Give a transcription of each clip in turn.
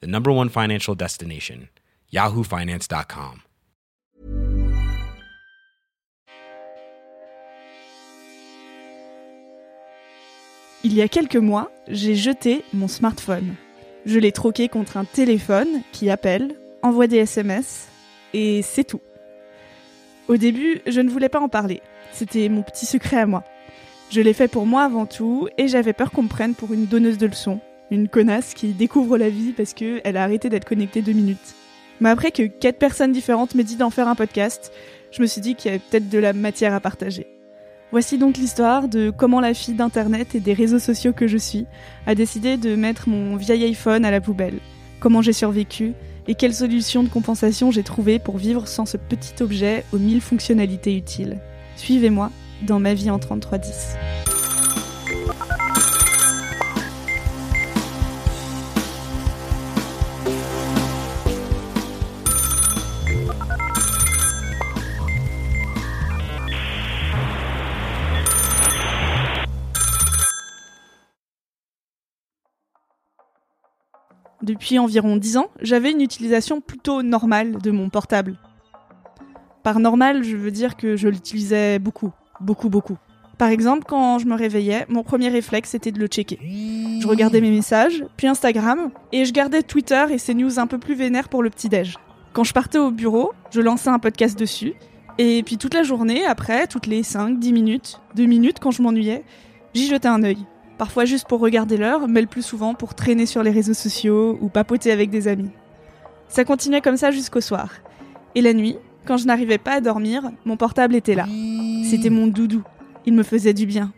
the number one financial destination, yahoofinance.com. Il y a quelques mois, j'ai jeté mon smartphone. Je l'ai troqué contre un téléphone qui appelle, envoie des SMS, et c'est tout. Au début, je ne voulais pas en parler. C'était mon petit secret à moi. Je l'ai fait pour moi avant tout, et j'avais peur qu'on me prenne pour une donneuse de leçons, une connasse qui découvre la vie parce qu'elle a arrêté d'être connectée deux minutes. Mais après que quatre personnes différentes m'aient dit d'en faire un podcast, je me suis dit qu'il y avait peut-être de la matière à partager. Voici donc l'histoire de comment la fille d'Internet et des réseaux sociaux que je suis a décidé de mettre mon vieil iPhone à la poubelle, comment j'ai survécu et quelles solutions de compensation j'ai trouvées pour vivre sans ce petit objet aux mille fonctionnalités utiles. Suivez-moi dans ma vie en 3310. Depuis environ 10 ans, j'avais une utilisation plutôt normale de mon portable. Par normal, je veux dire que je l'utilisais beaucoup, beaucoup, beaucoup. Par exemple, quand je me réveillais, mon premier réflexe était de le checker. Je regardais mes messages, puis Instagram, et je gardais Twitter et ses news un peu plus vénères pour le petit-déj. Quand je partais au bureau, je lançais un podcast dessus, et puis toute la journée, après, toutes les 5, 10 minutes, 2 minutes quand je m'ennuyais, j'y jetais un œil. Parfois juste pour regarder l'heure, mais le plus souvent pour traîner sur les réseaux sociaux ou papoter avec des amis. Ça continuait comme ça jusqu'au soir. Et la nuit, quand je n'arrivais pas à dormir, mon portable était là. C'était mon doudou. Il me faisait du bien.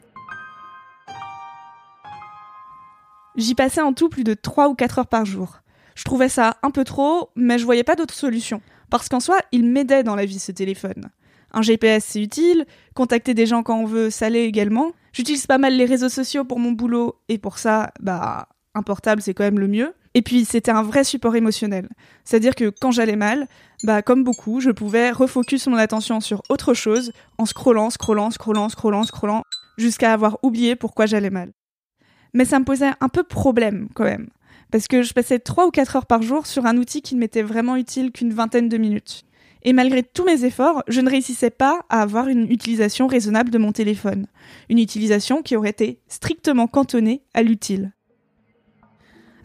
J'y passais en tout plus de 3 ou 4 heures par jour. Je trouvais ça un peu trop, mais je voyais pas d'autre solution. Parce qu'en soi, il m'aidait dans la vie ce téléphone. Un GPS c'est utile, contacter des gens quand on veut, ça l'est également. J'utilise pas mal les réseaux sociaux pour mon boulot et pour ça, bah, un portable c'est quand même le mieux. Et puis c'était un vrai support émotionnel. C'est-à-dire que quand j'allais mal, bah comme beaucoup, je pouvais refocus mon attention sur autre chose en scrollant, scrollant, scrollant, scrollant, scrollant, jusqu'à avoir oublié pourquoi j'allais mal. Mais ça me posait un peu problème quand même. Parce que je passais 3 ou 4 heures par jour sur un outil qui ne m'était vraiment utile qu'une vingtaine de minutes. Et malgré tous mes efforts, je ne réussissais pas à avoir une utilisation raisonnable de mon téléphone. Une utilisation qui aurait été strictement cantonnée à l'utile.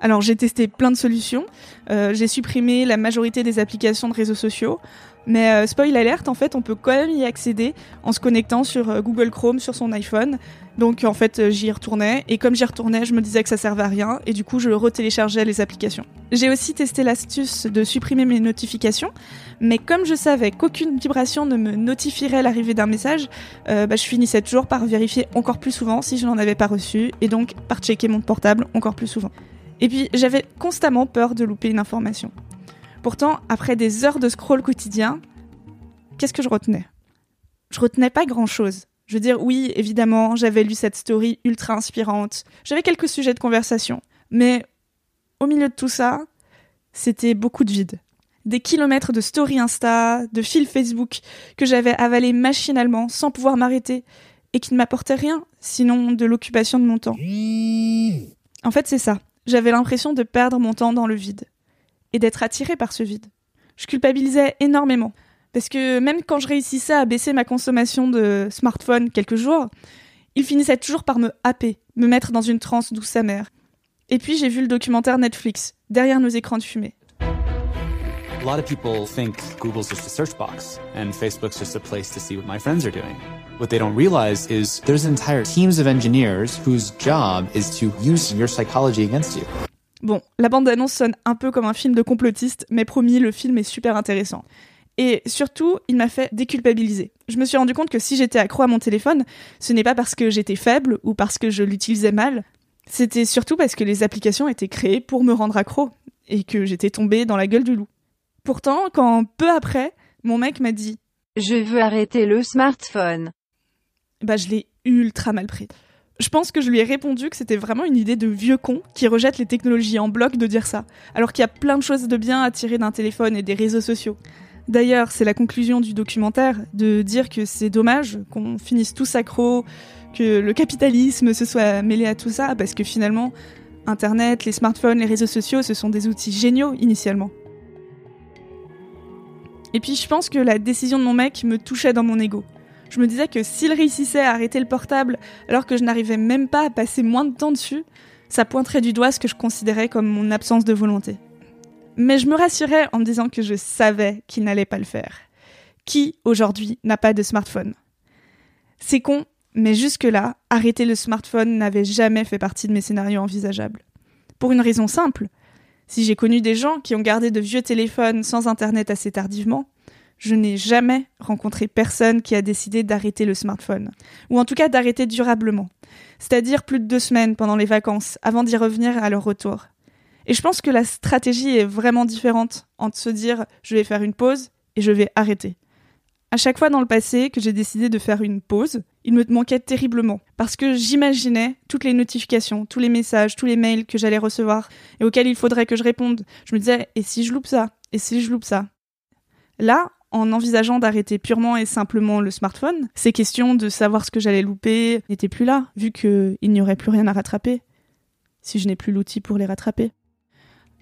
Alors j'ai testé plein de solutions. Euh, j'ai supprimé la majorité des applications de réseaux sociaux. Mais euh, spoil alerte, en fait, on peut quand même y accéder en se connectant sur euh, Google Chrome sur son iPhone. Donc en fait, j'y retournais et comme j'y retournais, je me disais que ça servait à rien et du coup, je retéléchargeais les applications. J'ai aussi testé l'astuce de supprimer mes notifications, mais comme je savais qu'aucune vibration ne me notifierait l'arrivée d'un message, bah, je finissais toujours par vérifier encore plus souvent si je n'en avais pas reçu et donc par checker mon portable encore plus souvent. Et puis, j'avais constamment peur de louper une information. Pourtant, après des heures de scroll quotidien, qu'est-ce que je retenais? Je retenais pas grand-chose. Je veux dire, oui, évidemment, j'avais lu cette story ultra inspirante. J'avais quelques sujets de conversation. Mais au milieu de tout ça, c'était beaucoup de vide. Des kilomètres de story Insta, de fil Facebook que j'avais avalé machinalement sans pouvoir m'arrêter et qui ne m'apportaient rien, sinon de l'occupation de mon temps. En fait, c'est ça. J'avais l'impression de perdre mon temps dans le vide et d'être attirée par ce vide. Je culpabilisais énormément parce que même quand je réussissais à baisser ma consommation de smartphone quelques jours, il finissait toujours par me happer, me mettre dans une transe douce amère. Et puis j'ai vu le documentaire Netflix, derrière nos écrans de fumée. A lot of people think Google's just a search box and Facebook's just a place to see what my friends are doing. What they don't realize is there's entire teams of engineers whose job is to use your psychology against you. Bon, la bande-annonce sonne un peu comme un film de complotiste, mais promis, le film est super intéressant. Et surtout, il m'a fait déculpabiliser. Je me suis rendu compte que si j'étais accro à mon téléphone, ce n'est pas parce que j'étais faible ou parce que je l'utilisais mal, c'était surtout parce que les applications étaient créées pour me rendre accro. et que j'étais tombée dans la gueule du loup. Pourtant, quand peu après, mon mec m'a dit Je veux arrêter le smartphone. Bah, je l'ai ultra mal pris. Je pense que je lui ai répondu que c'était vraiment une idée de vieux con qui rejette les technologies en bloc de dire ça, alors qu'il y a plein de choses de bien à tirer d'un téléphone et des réseaux sociaux. D'ailleurs, c'est la conclusion du documentaire de dire que c'est dommage qu'on finisse tous accro, que le capitalisme se soit mêlé à tout ça, parce que finalement, Internet, les smartphones, les réseaux sociaux, ce sont des outils géniaux initialement. Et puis je pense que la décision de mon mec me touchait dans mon ego. Je me disais que s'il réussissait à arrêter le portable alors que je n'arrivais même pas à passer moins de temps dessus, ça pointerait du doigt ce que je considérais comme mon absence de volonté. Mais je me rassurais en me disant que je savais qu'il n'allait pas le faire. Qui, aujourd'hui, n'a pas de smartphone? C'est con, mais jusque-là, arrêter le smartphone n'avait jamais fait partie de mes scénarios envisageables. Pour une raison simple. Si j'ai connu des gens qui ont gardé de vieux téléphones sans Internet assez tardivement, je n'ai jamais rencontré personne qui a décidé d'arrêter le smartphone. Ou en tout cas d'arrêter durablement. C'est-à-dire plus de deux semaines pendant les vacances, avant d'y revenir à leur retour. Et je pense que la stratégie est vraiment différente entre se dire je vais faire une pause et je vais arrêter. À chaque fois dans le passé que j'ai décidé de faire une pause, il me manquait terriblement parce que j'imaginais toutes les notifications, tous les messages, tous les mails que j'allais recevoir et auxquels il faudrait que je réponde. Je me disais et si je loupe ça? Et si je loupe ça? Là, en envisageant d'arrêter purement et simplement le smartphone, ces questions de savoir ce que j'allais louper n'étaient plus là, vu qu'il n'y aurait plus rien à rattraper, si je n'ai plus l'outil pour les rattraper.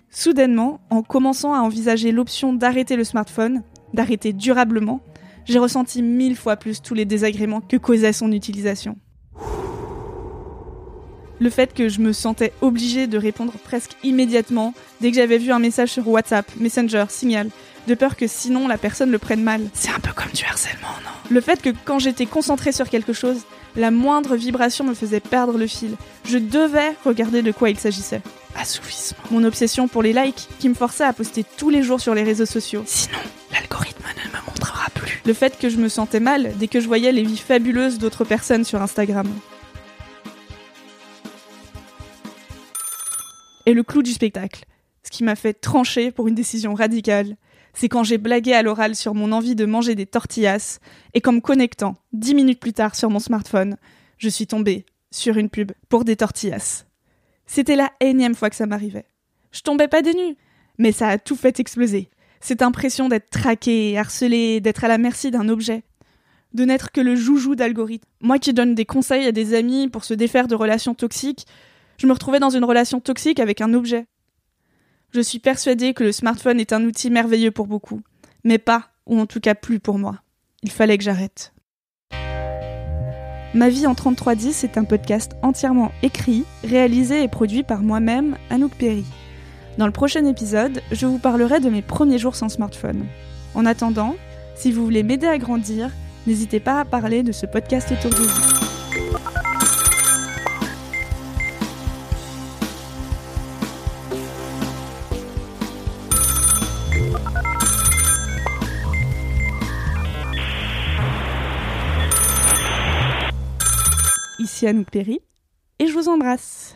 Soudainement, en commençant à envisager l'option d'arrêter le smartphone, d'arrêter durablement, j'ai ressenti mille fois plus tous les désagréments que causait son utilisation. Le fait que je me sentais obligée de répondre presque immédiatement dès que j'avais vu un message sur WhatsApp, Messenger, Signal, de peur que sinon la personne le prenne mal. C'est un peu comme du harcèlement, non? Le fait que quand j'étais concentrée sur quelque chose, la moindre vibration me faisait perdre le fil. Je devais regarder de quoi il s'agissait. Assouvissement. Mon obsession pour les likes qui me forçait à poster tous les jours sur les réseaux sociaux. Sinon, Le fait que je me sentais mal dès que je voyais les vies fabuleuses d'autres personnes sur Instagram. Et le clou du spectacle, ce qui m'a fait trancher pour une décision radicale, c'est quand j'ai blagué à l'oral sur mon envie de manger des tortillas et qu'en me connectant dix minutes plus tard sur mon smartphone, je suis tombée sur une pub pour des tortillas. C'était la énième fois que ça m'arrivait. Je tombais pas des nues, mais ça a tout fait exploser. Cette impression d'être traqué, harcelé, d'être à la merci d'un objet. De n'être que le joujou d'algorithme. Moi qui donne des conseils à des amis pour se défaire de relations toxiques, je me retrouvais dans une relation toxique avec un objet. Je suis persuadée que le smartphone est un outil merveilleux pour beaucoup, mais pas, ou en tout cas plus pour moi. Il fallait que j'arrête. Ma vie en 3310 est un podcast entièrement écrit, réalisé et produit par moi-même, Anouk Perry. Dans le prochain épisode, je vous parlerai de mes premiers jours sans smartphone. En attendant, si vous voulez m'aider à grandir, n'hésitez pas à parler de ce podcast autour de vous. Ici Anouk Perry, et je vous embrasse.